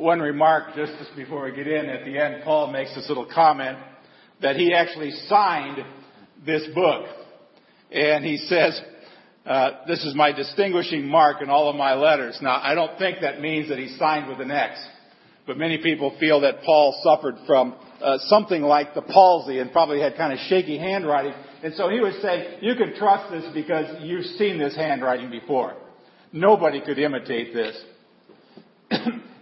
one remark just before we get in. At the end, Paul makes this little comment that he actually signed this book. And he says, uh, this is my distinguishing mark in all of my letters. Now, I don't think that means that he signed with an X. But many people feel that Paul suffered from uh, something like the palsy and probably had kind of shaky handwriting. And so he would say, you can trust this because you've seen this handwriting before. Nobody could imitate this.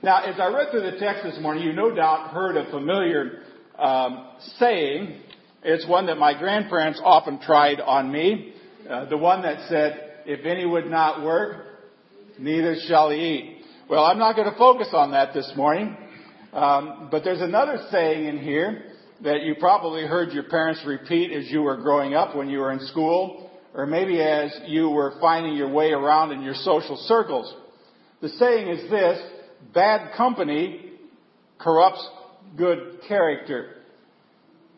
Now, as I read through the text this morning, you no doubt heard a familiar um, saying. It's one that my grandparents often tried on me. Uh, the one that said, if any would not work, neither shall he eat. Well, I'm not going to focus on that this morning. Um, but there's another saying in here that you probably heard your parents repeat as you were growing up when you were in school, or maybe as you were finding your way around in your social circles. The saying is this, bad company corrupts good character.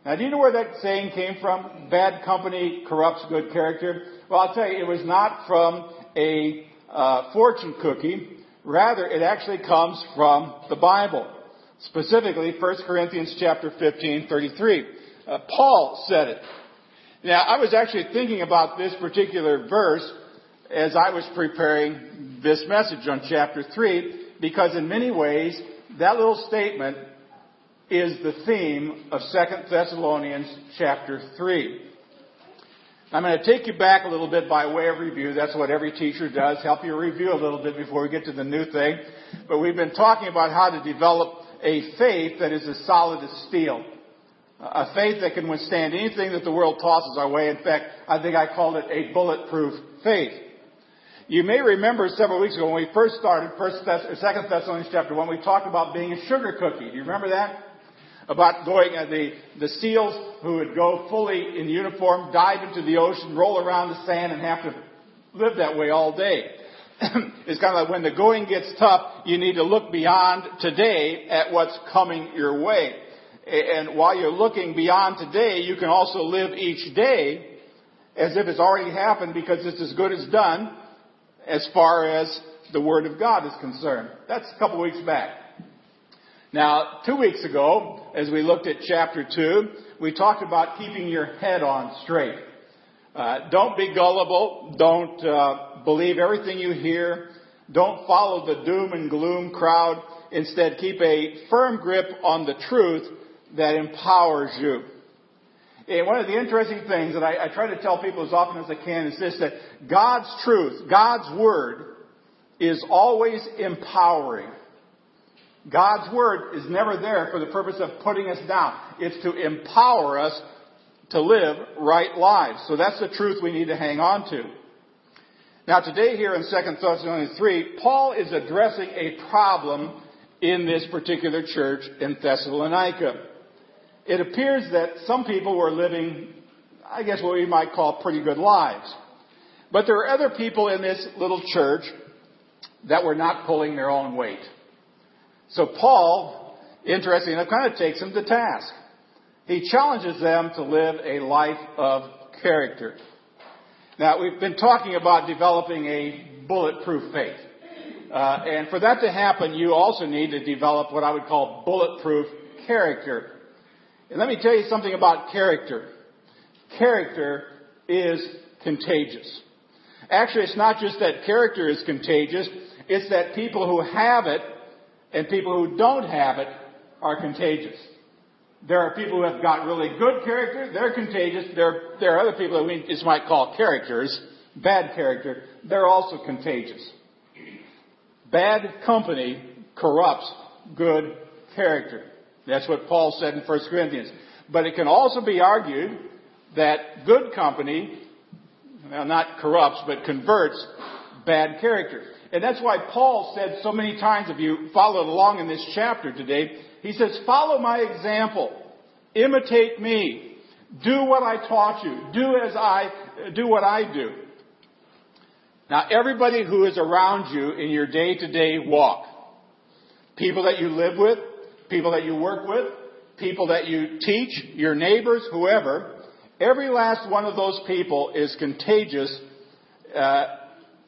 Now, do you know where that saying came from? Bad company corrupts good character. Well, I'll tell you, it was not from a uh, fortune cookie. Rather, it actually comes from the Bible. Specifically, 1 Corinthians chapter 15, 33. Uh, Paul said it. Now, I was actually thinking about this particular verse as I was preparing this message on chapter 3, because in many ways, that little statement is the theme of 2 Thessalonians chapter 3. I'm going to take you back a little bit by way of review. That's what every teacher does, help you review a little bit before we get to the new thing. But we've been talking about how to develop a faith that is as solid as steel. A faith that can withstand anything that the world tosses our way. In fact, I think I called it a bulletproof faith. You may remember several weeks ago when we first started First Thess- Second Thessalonians chapter one, we talked about being a sugar cookie. Do you remember that? About going uh, the the seals who would go fully in uniform, dive into the ocean, roll around the sand, and have to live that way all day. it's kind of like when the going gets tough, you need to look beyond today at what's coming your way. And while you're looking beyond today, you can also live each day as if it's already happened because it's as good as done as far as the Word of God is concerned. That's a couple weeks back. Now, two weeks ago, as we looked at chapter 2, we talked about keeping your head on straight. Uh, don't be gullible. Don't uh, believe everything you hear. Don't follow the doom and gloom crowd. Instead, keep a firm grip on the truth that empowers you. And one of the interesting things that I, I try to tell people as often as I can is this, that God's truth, God's Word, is always empowering. God's Word is never there for the purpose of putting us down. It's to empower us to live right lives. So that's the truth we need to hang on to. Now today here in 2 Thessalonians 3, Paul is addressing a problem in this particular church in Thessalonica. It appears that some people were living, I guess what we might call pretty good lives. But there are other people in this little church that were not pulling their own weight. So Paul, interestingly enough, kind of takes them to task. He challenges them to live a life of character. Now, we've been talking about developing a bulletproof faith. Uh, and for that to happen, you also need to develop what I would call bulletproof character. And let me tell you something about character. Character is contagious. Actually, it's not just that character is contagious, it's that people who have it and people who don't have it are contagious. There are people who have got really good character. They're contagious. There, there are other people that we just might call characters, bad character. They're also contagious. Bad company corrupts good character. That's what Paul said in 1 Corinthians. But it can also be argued that good company, well, not corrupts, but converts bad character. And that's why Paul said so many times, if you followed along in this chapter today, he says, follow my example. Imitate me. Do what I taught you. Do as I, do what I do. Now everybody who is around you in your day to day walk, people that you live with, people that you work with, people that you teach, your neighbors, whoever, every last one of those people is contagious uh,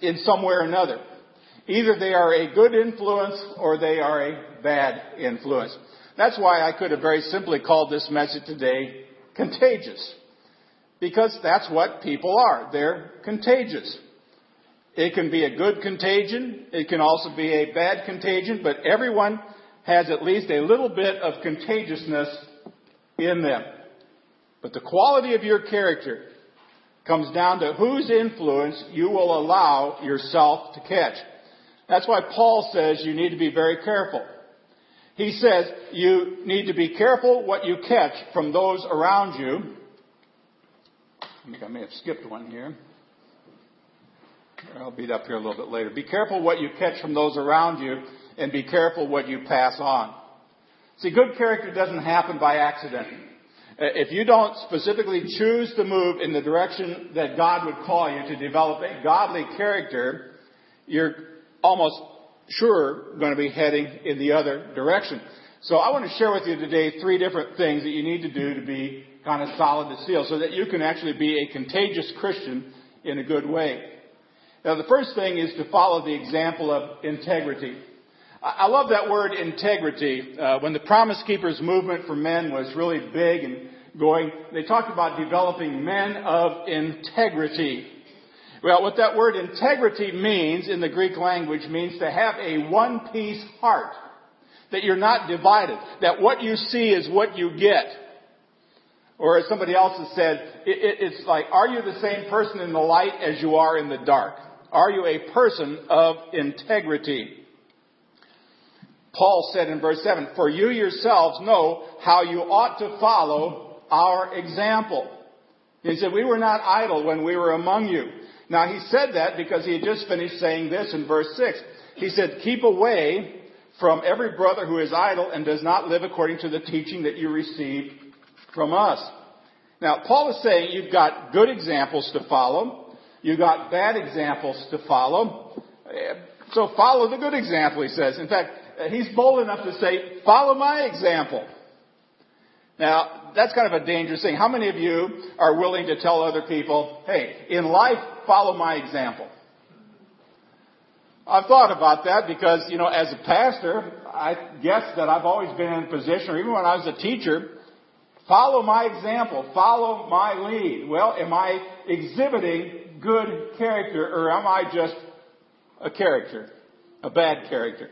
in some way or another. Either they are a good influence or they are a bad influence. That's why I could have very simply called this message today contagious. Because that's what people are. They're contagious. It can be a good contagion. It can also be a bad contagion, but everyone has at least a little bit of contagiousness in them. But the quality of your character comes down to whose influence you will allow yourself to catch. That's why Paul says you need to be very careful. He says you need to be careful what you catch from those around you. I think I may have skipped one here. I'll beat up here a little bit later. Be careful what you catch from those around you and be careful what you pass on. See, good character doesn't happen by accident. Uh, if you don't specifically choose to move in the direction that God would call you to develop a godly character, you're almost sure going to be heading in the other direction. So I want to share with you today three different things that you need to do to be kind of solid to seal so that you can actually be a contagious Christian in a good way. Now the first thing is to follow the example of integrity. I love that word integrity. Uh, when the Promise Keepers movement for men was really big and going, they talked about developing men of integrity. Well, what that word integrity means in the Greek language means to have a one piece heart. That you're not divided. That what you see is what you get. Or as somebody else has said, it, it, it's like, are you the same person in the light as you are in the dark? Are you a person of integrity? Paul said in verse 7, For you yourselves know how you ought to follow our example. He said, We were not idle when we were among you. Now he said that because he had just finished saying this in verse 6. He said, Keep away from every brother who is idle and does not live according to the teaching that you received from us. Now, Paul is saying you've got good examples to follow. You've got bad examples to follow. So follow the good example, he says. In fact, he's bold enough to say, follow my example. Now, that's kind of a dangerous thing. How many of you are willing to tell other people, hey, in life, follow my example? I've thought about that because, you know, as a pastor, I guess that I've always been in a position, or even when I was a teacher, follow my example, follow my lead. Well, am I exhibiting good character or am I just a character, a bad character?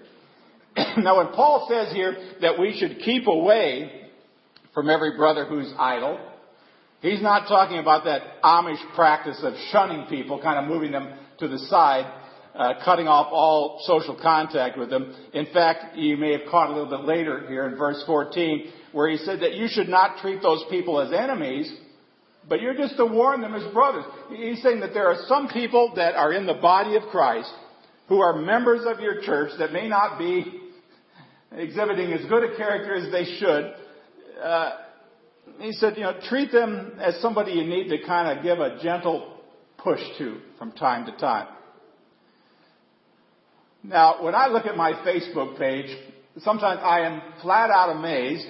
now, when Paul says here that we should keep away from every brother who's idle, he's not talking about that Amish practice of shunning people, kind of moving them to the side, uh, cutting off all social contact with them. In fact, you may have caught a little bit later here in verse 14, where he said that you should not treat those people as enemies, but you're just to warn them as brothers. He's saying that there are some people that are in the body of Christ who are members of your church that may not be exhibiting as good a character as they should. Uh, he said, you know, treat them as somebody you need to kind of give a gentle push to from time to time. Now, when I look at my Facebook page, sometimes I am flat out amazed.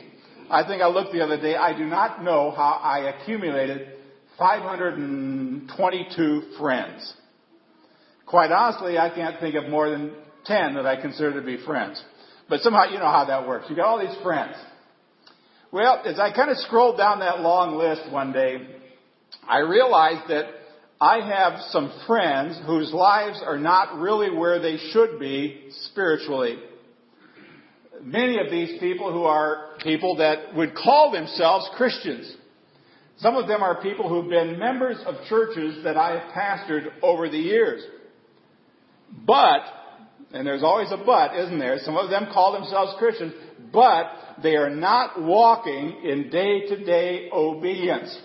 I think I looked the other day, I do not know how I accumulated 522 friends. Quite honestly, I can't think of more than 10 that I consider to be friends. But somehow you know how that works. You got all these friends. Well, as I kind of scrolled down that long list one day, I realized that I have some friends whose lives are not really where they should be spiritually. Many of these people who are people that would call themselves Christians. Some of them are people who've been members of churches that I have pastored over the years. But, and there's always a but, isn't there? Some of them call themselves Christians, but they are not walking in day to day obedience.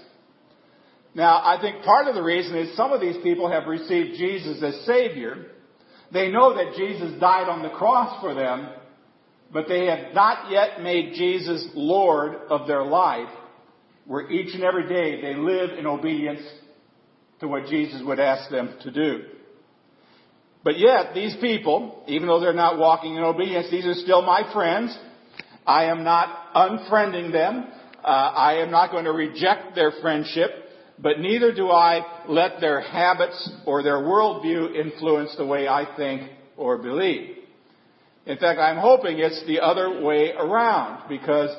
Now, I think part of the reason is some of these people have received Jesus as Savior. They know that Jesus died on the cross for them, but they have not yet made Jesus Lord of their life, where each and every day they live in obedience to what Jesus would ask them to do. But yet, these people, even though they're not walking in obedience, these are still my friends. I am not unfriending them. Uh, I am not going to reject their friendship, but neither do I let their habits or their worldview influence the way I think or believe. In fact, I'm hoping it's the other way around because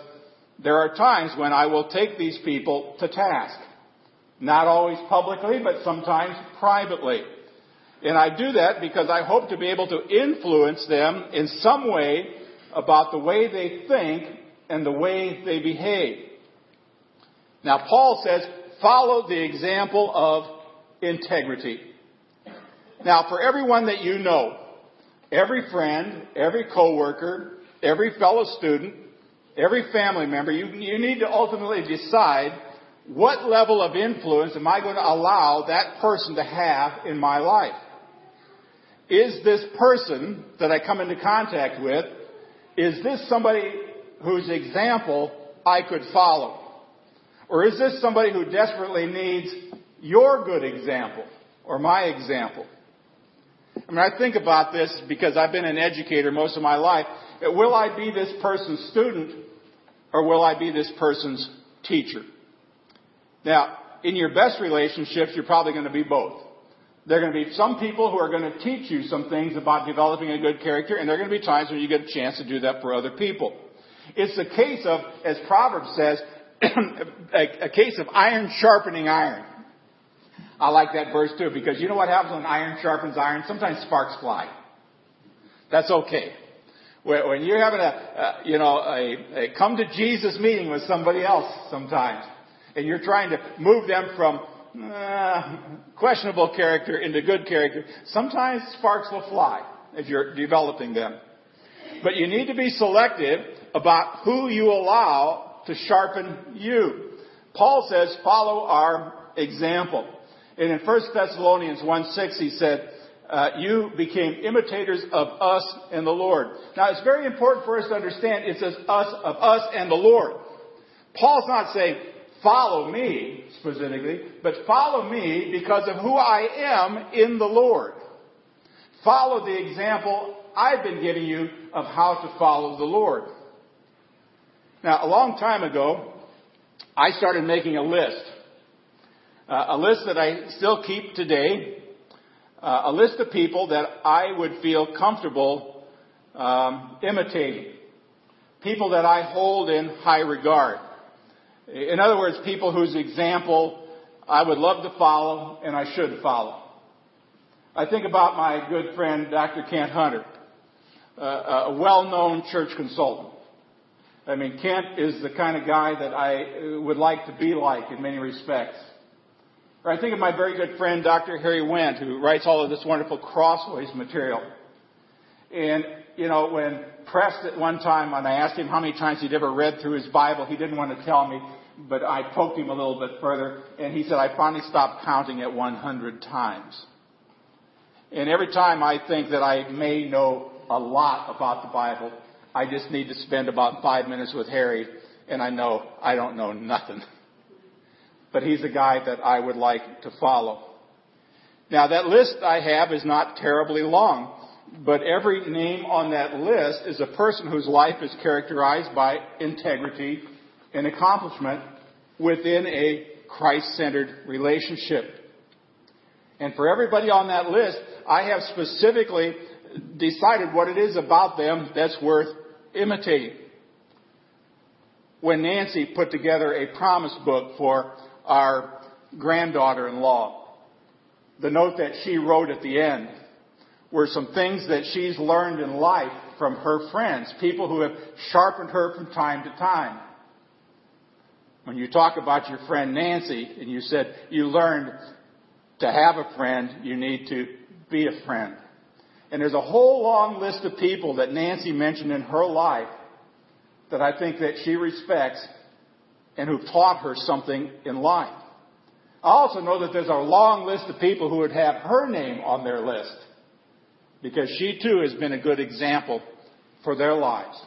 there are times when I will take these people to task. Not always publicly, but sometimes privately. And I do that because I hope to be able to influence them in some way about the way they think and the way they behave. Now, Paul says, follow the example of integrity. Now, for everyone that you know, every friend, every coworker, every fellow student, every family member, you, you need to ultimately decide what level of influence am I going to allow that person to have in my life? Is this person that I come into contact with, is this somebody whose example I could follow? Or is this somebody who desperately needs your good example or my example? I mean, I think about this because I've been an educator most of my life. Will I be this person's student or will I be this person's teacher? Now, in your best relationships, you're probably going to be both. There are going to be some people who are going to teach you some things about developing a good character, and there are going to be times when you get a chance to do that for other people. It's a case of, as Proverbs says, a, a case of iron sharpening iron. I like that verse too, because you know what happens when iron sharpens iron? Sometimes sparks fly. That's okay. When you're having a, uh, you know, a, a come to Jesus meeting with somebody else sometimes, and you're trying to move them from uh, questionable character into good character, sometimes sparks will fly as you're developing them. But you need to be selective about who you allow to sharpen you. Paul says, follow our example. And in 1 Thessalonians 1 6, he said, uh, you became imitators of us and the Lord. Now, it's very important for us to understand it says us of us and the Lord. Paul's not saying, follow me specifically, but follow me because of who I am in the Lord. Follow the example I've been giving you of how to follow the Lord. Now, a long time ago, I started making a list. Uh, a list that I still keep today. Uh, a list of people that I would feel comfortable um, imitating. People that I hold in high regard. In other words, people whose example I would love to follow and I should follow. I think about my good friend Dr. Kent Hunter, uh, a well-known church consultant. I mean, Kent is the kind of guy that I would like to be like in many respects. Or I think of my very good friend Dr. Harry Wendt, who writes all of this wonderful crossways material. And, you know, when pressed at one time and I asked him how many times he'd ever read through his Bible, he didn't want to tell me, but I poked him a little bit further, and he said, I finally stopped counting at 100 times. And every time I think that I may know a lot about the Bible, I just need to spend about five minutes with Harry, and I know I don't know nothing. But he's a guy that I would like to follow. Now that list I have is not terribly long but every name on that list is a person whose life is characterized by integrity and accomplishment within a Christ-centered relationship. And for everybody on that list, I have specifically decided what it is about them that's worth imitating. When Nancy put together a promise book for our granddaughter-in-law, the note that she wrote at the end were some things that she's learned in life from her friends, people who have sharpened her from time to time. When you talk about your friend Nancy and you said you learned to have a friend, you need to be a friend. And there's a whole long list of people that Nancy mentioned in her life that I think that she respects and who taught her something in life. I also know that there's a long list of people who would have her name on their list because she too has been a good example for their lives.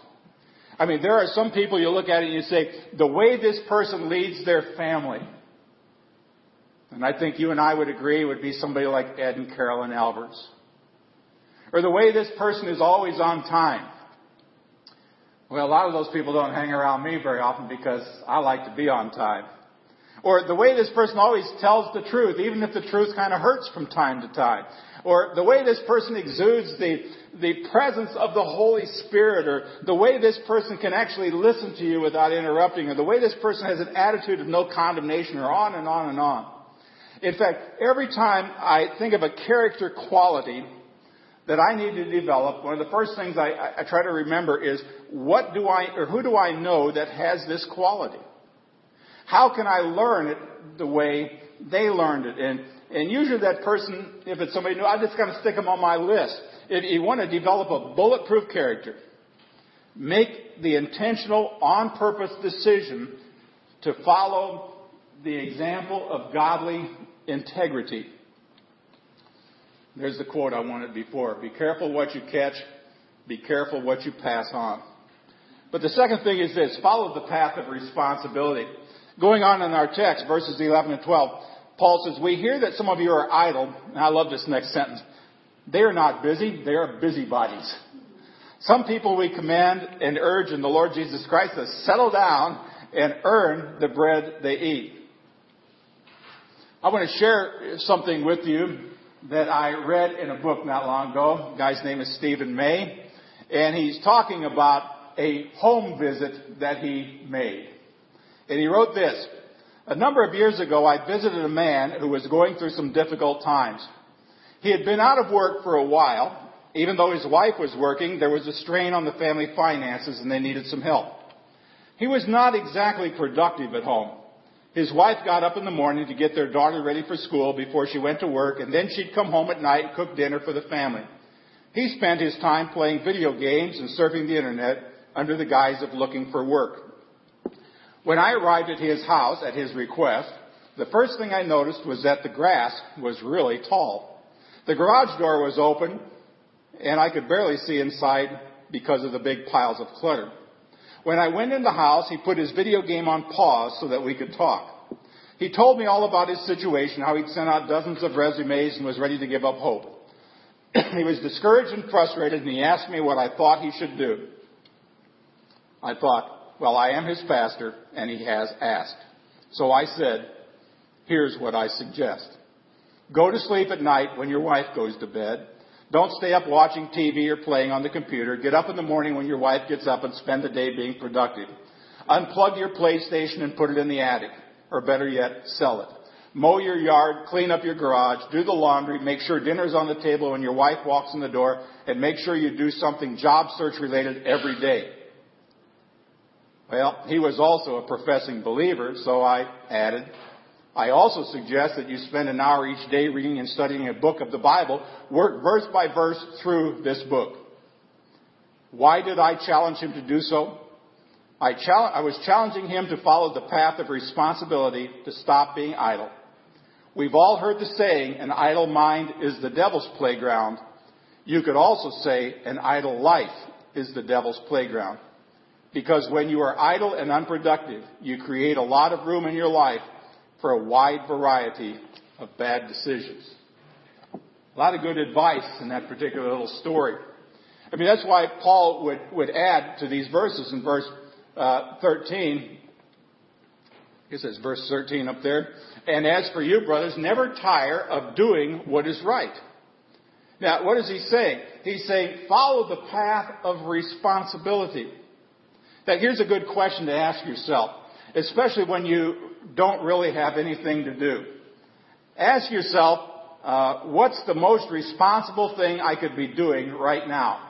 I mean, there are some people you look at and you say, the way this person leads their family, and I think you and I would agree would be somebody like Ed and Carolyn Alberts. Or the way this person is always on time. Well, a lot of those people don't hang around me very often because I like to be on time. Or the way this person always tells the truth, even if the truth kind of hurts from time to time. Or the way this person exudes the, the presence of the Holy Spirit, or the way this person can actually listen to you without interrupting, or the way this person has an attitude of no condemnation, or on and on and on. In fact, every time I think of a character quality that I need to develop, one of the first things I, I, try to remember is what do I, or who do I know that has this quality? How can I learn it the way they learned it? And, and usually that person, if it's somebody new, I just kind of stick them on my list. If you want to develop a bulletproof character, make the intentional, on purpose decision to follow the example of godly integrity. There's the quote I wanted before. Be careful what you catch. Be careful what you pass on. But the second thing is this. Follow the path of responsibility. Going on in our text, verses 11 and 12, Paul says, We hear that some of you are idle. And I love this next sentence. They are not busy. They are busybodies. Some people we command and urge in the Lord Jesus Christ to settle down and earn the bread they eat. I want to share something with you that I read in a book not long ago. The guy's name is Stephen May, and he's talking about a home visit that he made. And he wrote this. A number of years ago, I visited a man who was going through some difficult times. He had been out of work for a while. Even though his wife was working, there was a strain on the family finances and they needed some help. He was not exactly productive at home. His wife got up in the morning to get their daughter ready for school before she went to work, and then she'd come home at night and cook dinner for the family. He spent his time playing video games and surfing the internet under the guise of looking for work. When I arrived at his house at his request, the first thing I noticed was that the grass was really tall. The garage door was open, and I could barely see inside because of the big piles of clutter. When I went in the house, he put his video game on pause so that we could talk. He told me all about his situation, how he'd sent out dozens of resumes and was ready to give up hope. he was discouraged and frustrated, and he asked me what I thought he should do. I thought, well, I am his pastor, and he has asked. So I said, here's what I suggest. Go to sleep at night when your wife goes to bed. Don't stay up watching TV or playing on the computer. Get up in the morning when your wife gets up and spend the day being productive. Unplug your PlayStation and put it in the attic. Or better yet, sell it. Mow your yard, clean up your garage, do the laundry, make sure dinner's on the table when your wife walks in the door, and make sure you do something job search related every day. Well, he was also a professing believer, so I added, I also suggest that you spend an hour each day reading and studying a book of the Bible, work verse by verse through this book. Why did I challenge him to do so? I, I, was challenging him to follow the path of responsibility to stop being idle. We've all heard the saying, an idle mind is the devil's playground. You could also say, an idle life is the devil's playground. Because when you are idle and unproductive, you create a lot of room in your life for a wide variety of bad decisions. A lot of good advice in that particular little story. I mean, that's why Paul would, would add to these verses in verse uh, 13. He says, verse 13 up there. And as for you, brothers, never tire of doing what is right. Now, what is he saying? He's saying, follow the path of responsibility. Now, here's a good question to ask yourself, especially when you don't really have anything to do. Ask yourself, uh, what's the most responsible thing I could be doing right now?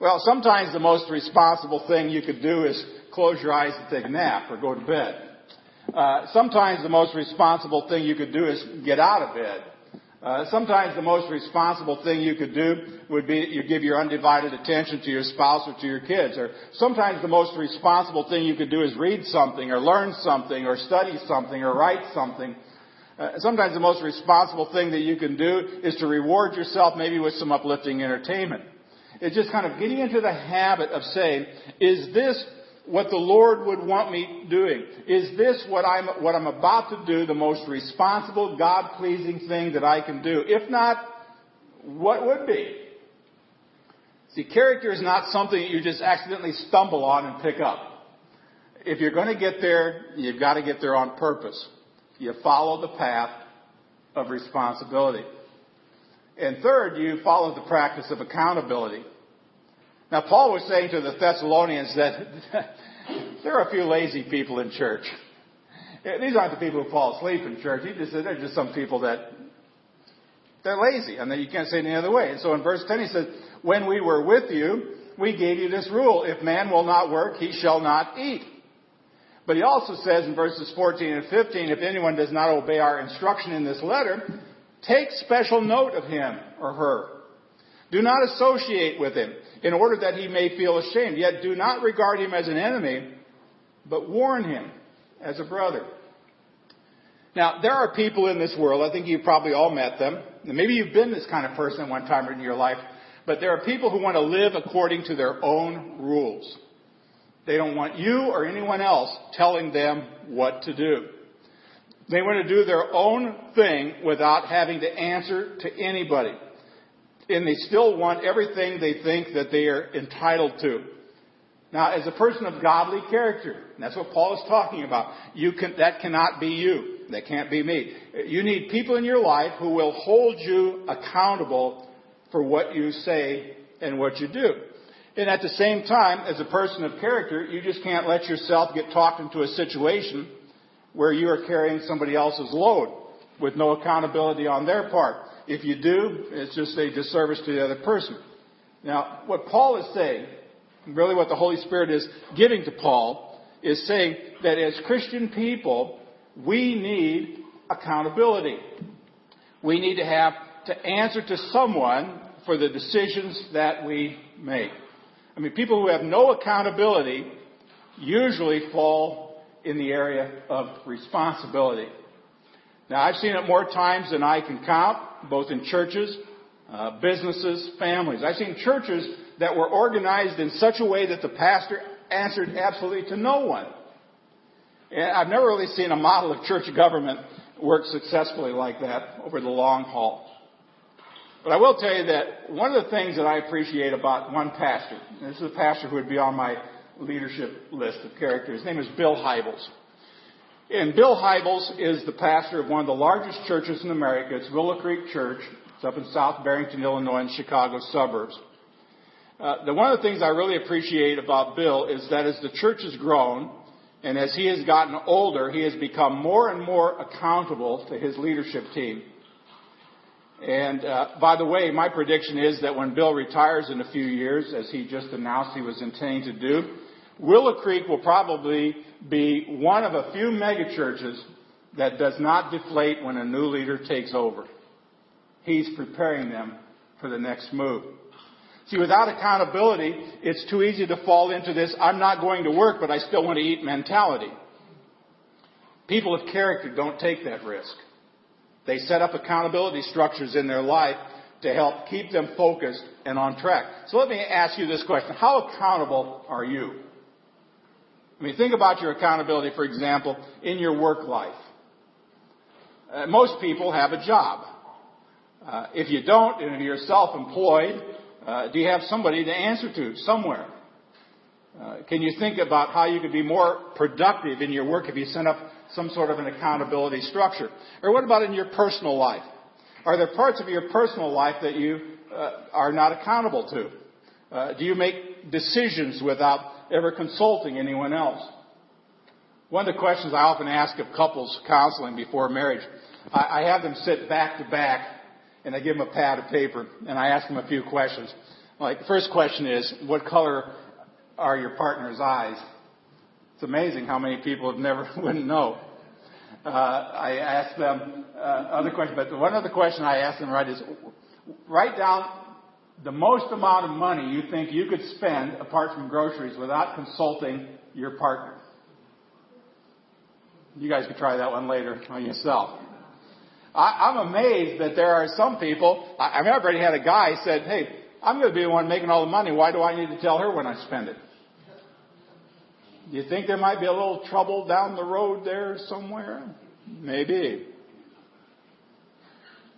Well, sometimes the most responsible thing you could do is close your eyes and take a nap or go to bed. Uh, sometimes the most responsible thing you could do is get out of bed. Uh, sometimes the most responsible thing you could do would be you give your undivided attention to your spouse or to your kids. Or sometimes the most responsible thing you could do is read something or learn something or study something or write something. Uh, sometimes the most responsible thing that you can do is to reward yourself maybe with some uplifting entertainment. It's just kind of getting into the habit of saying, is this what the Lord would want me doing? Is this what I'm, what I'm about to do the most responsible, God-pleasing thing that I can do? If not, what would be? See, character is not something that you just accidentally stumble on and pick up. if you're going to get there, you've got to get there on purpose. You follow the path of responsibility. And third, you follow the practice of accountability. Now, Paul was saying to the Thessalonians that there are a few lazy people in church. These aren't the people who fall asleep in church. He just said they're just some people that they're lazy, and that you can't say it any other way. And so in verse 10 he says, When we were with you, we gave you this rule. If man will not work, he shall not eat. But he also says in verses 14 and 15, if anyone does not obey our instruction in this letter, take special note of him or her. Do not associate with him in order that he may feel ashamed. Yet do not regard him as an enemy, but warn him as a brother. Now, there are people in this world, I think you've probably all met them. Maybe you've been this kind of person one time in your life, but there are people who want to live according to their own rules. They don't want you or anyone else telling them what to do. They want to do their own thing without having to answer to anybody. And they still want everything they think that they are entitled to. Now, as a person of godly character, that's what Paul is talking about. You can, that cannot be you. That can't be me. You need people in your life who will hold you accountable for what you say and what you do. And at the same time, as a person of character, you just can't let yourself get talked into a situation where you are carrying somebody else's load with no accountability on their part. If you do, it's just a disservice to the other person. Now, what Paul is saying really what the Holy Spirit is giving to Paul, is saying that as Christian people, we need accountability. We need to have to answer to someone for the decisions that we make. I mean, people who have no accountability usually fall in the area of responsibility. Now, I've seen it more times than I can count, both in churches, uh, businesses, families. I've seen churches that were organized in such a way that the pastor answered absolutely to no one. And I've never really seen a model of church government work successfully like that over the long haul. But I will tell you that one of the things that I appreciate about one pastor, this is a pastor who would be on my leadership list of characters, his name is Bill Hybels. And Bill Hybels is the pastor of one of the largest churches in America. It's Willow Creek Church. It's up in South Barrington, Illinois, in Chicago suburbs. Uh, the, one of the things I really appreciate about Bill is that as the church has grown, and as he has gotten older, he has become more and more accountable to his leadership team. And uh, by the way, my prediction is that when Bill retires in a few years, as he just announced he was intending to do, Willow Creek will probably be one of a few megachurches that does not deflate when a new leader takes over. He's preparing them for the next move. See, without accountability, it's too easy to fall into this, I'm not going to work, but I still want to eat mentality. People of character don't take that risk. They set up accountability structures in their life to help keep them focused and on track. So let me ask you this question. How accountable are you? Mean, think about your accountability, for example, in your work life. Uh, most people have a job. Uh, if you don't, and if you're self-employed, uh, do you have somebody to answer to somewhere? Uh, can you think about how you could be more productive in your work if you set up some sort of an accountability structure? Or what about in your personal life? Are there parts of your personal life that you uh, are not accountable to? Uh, do you make decisions without ever consulting anyone else? One of the questions I often ask of couples counseling before marriage, I, have them sit back to back and I give them a pad of paper and I ask them a few questions. Like the first question is, what color are your partner's eyes? It's amazing how many people have never wouldn't know. Uh, I ask them uh, other questions, but one other question I ask them right is, write down the most amount of money you think you could spend apart from groceries without consulting your partner. You guys could try that one later on yourself. I, I'm amazed that there are some people. I, I mean, I've already had a guy said, "Hey, I'm going to be the one making all the money. Why do I need to tell her when I spend it?" Do you think there might be a little trouble down the road there somewhere? Maybe.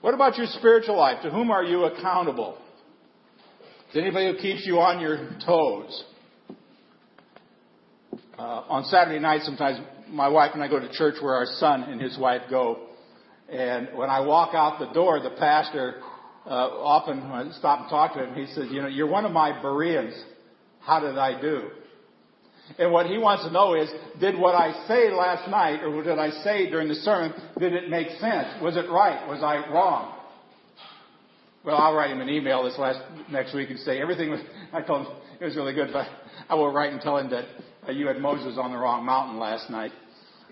What about your spiritual life? To whom are you accountable? Is anybody who keeps you on your toes? uh, on Saturday night, sometimes my wife and I go to church where our son and his wife go. And when I walk out the door, the pastor uh, often I stop and talk to him, he says, "You know, you're one of my Bereans. How did I do?" And what he wants to know is, did what I say last night, or what did I say during the sermon, did it make sense? Was it right? Was I wrong? Well, I'll write him an email this last next week and say everything was. I told him it was really good, but I will write and tell him that uh, you had Moses on the wrong mountain last night.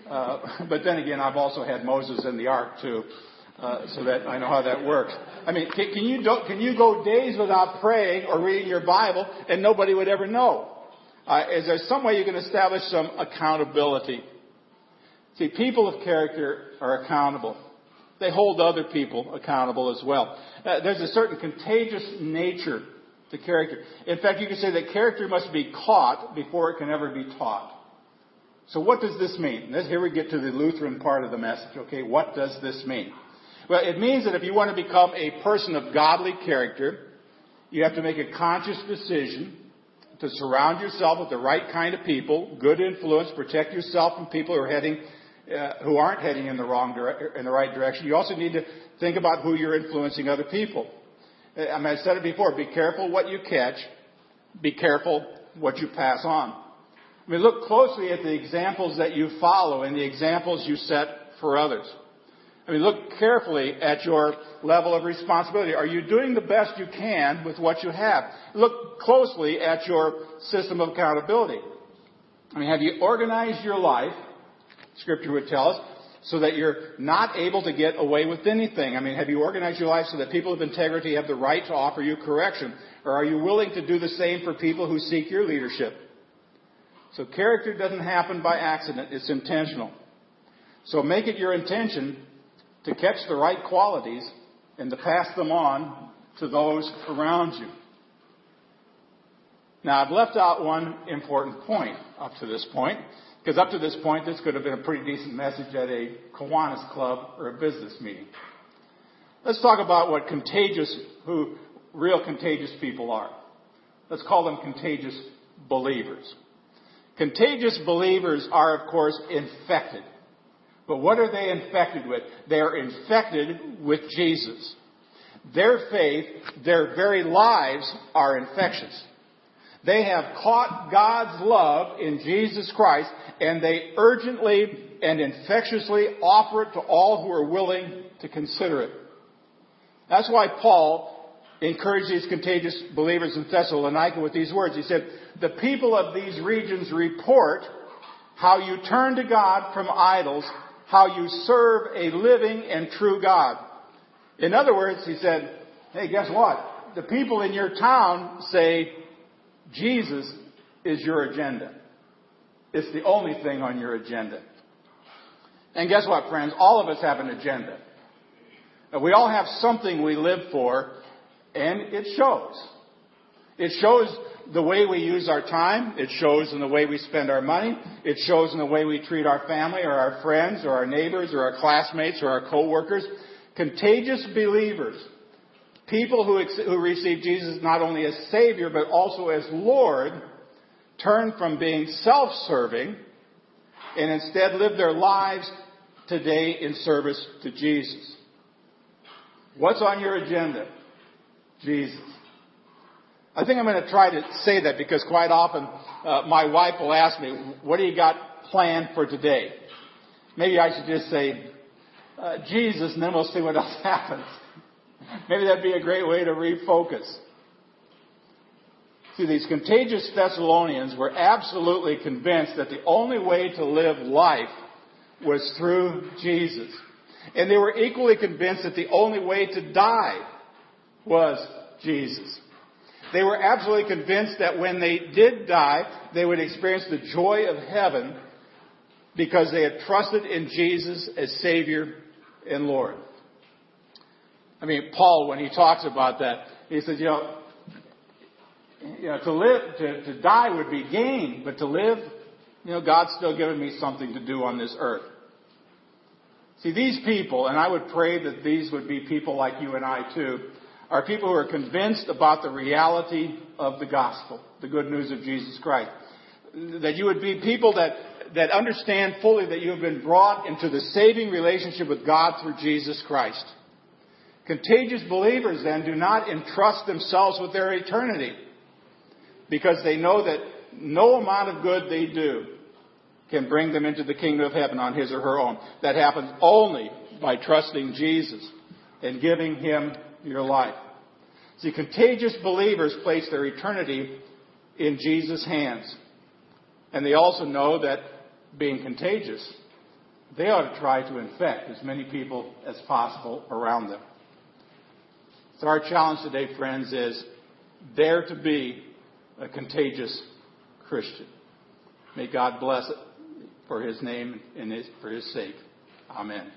Uh, but then again, I've also had Moses in the ark too, uh, so that I know how that works. I mean, can, can you do, can you go days without praying or reading your Bible and nobody would ever know? Uh, is there some way you can establish some accountability? See, people of character are accountable. They hold other people accountable as well. Uh, there's a certain contagious nature to character. In fact, you can say that character must be caught before it can ever be taught. So what does this mean? This, here we get to the Lutheran part of the message. Okay, what does this mean? Well, it means that if you want to become a person of godly character, you have to make a conscious decision to surround yourself with the right kind of people, good influence, protect yourself from people who are heading, uh, who aren't heading in the wrong dire- in the right direction. You also need to think about who you're influencing other people. Uh, I mean, I said it before. Be careful what you catch. Be careful what you pass on. I mean, look closely at the examples that you follow and the examples you set for others. I mean, look carefully at your level of responsibility. Are you doing the best you can with what you have? Look closely at your system of accountability. I mean, have you organized your life, Scripture would tell us, so that you're not able to get away with anything? I mean, have you organized your life so that people of integrity have the right to offer you correction? Or are you willing to do the same for people who seek your leadership? So character doesn't happen by accident, it's intentional. So make it your intention to catch the right qualities and to pass them on to those around you. Now, I've left out one important point up to this point, because up to this point, this could have been a pretty decent message at a Kiwanis club or a business meeting. Let's talk about what contagious, who real contagious people are. Let's call them contagious believers. Contagious believers are, of course, infected but what are they infected with? They are infected with Jesus. Their faith, their very lives are infectious. They have caught God's love in Jesus Christ and they urgently and infectiously offer it to all who are willing to consider it. That's why Paul encouraged these contagious believers in Thessalonica with these words. He said, The people of these regions report how you turn to God from idols how you serve a living and true God. In other words, he said, hey, guess what? The people in your town say Jesus is your agenda. It's the only thing on your agenda. And guess what, friends? All of us have an agenda. We all have something we live for, and it shows. It shows the way we use our time. It shows in the way we spend our money. It shows in the way we treat our family or our friends or our neighbors or our classmates or our coworkers. Contagious believers, people who, who receive Jesus not only as Savior but also as Lord, turn from being self-serving and instead live their lives today in service to Jesus. What's on your agenda? Jesus. I think I'm going to try to say that because quite often uh, my wife will ask me, what do you got planned for today? Maybe I should just say, uh, Jesus, and then we'll see what else happens. Maybe that'd be a great way to refocus. See, these contagious Thessalonians were absolutely convinced that the only way to live life was through Jesus. And they were equally convinced that the only way to die was Jesus. They were absolutely convinced that when they did die, they would experience the joy of heaven because they had trusted in Jesus as Savior and Lord. I mean, Paul, when he talks about that, he says, you know, you know, to live, to, to die would be gain, but to live, you know, God's still giving me something to do on this earth. See, these people, and I would pray that these would be people like you and I too, are people who are convinced about the reality of the gospel, the good news of Jesus Christ. that you would be people that, that understand fully that you have been brought into the saving relationship with God through Jesus Christ. Contagious believers then do not entrust themselves with their eternity because they know that no amount of good they do can bring them into the kingdom of heaven on his or her own. That happens only by trusting Jesus and giving him your life. See, contagious believers place their eternity in Jesus' hands. And they also know that being contagious, they ought to try to infect as many people as possible around them. So our challenge today, friends, is dare to be a contagious Christian. May God bless it for his name and his, for his sake. Amen.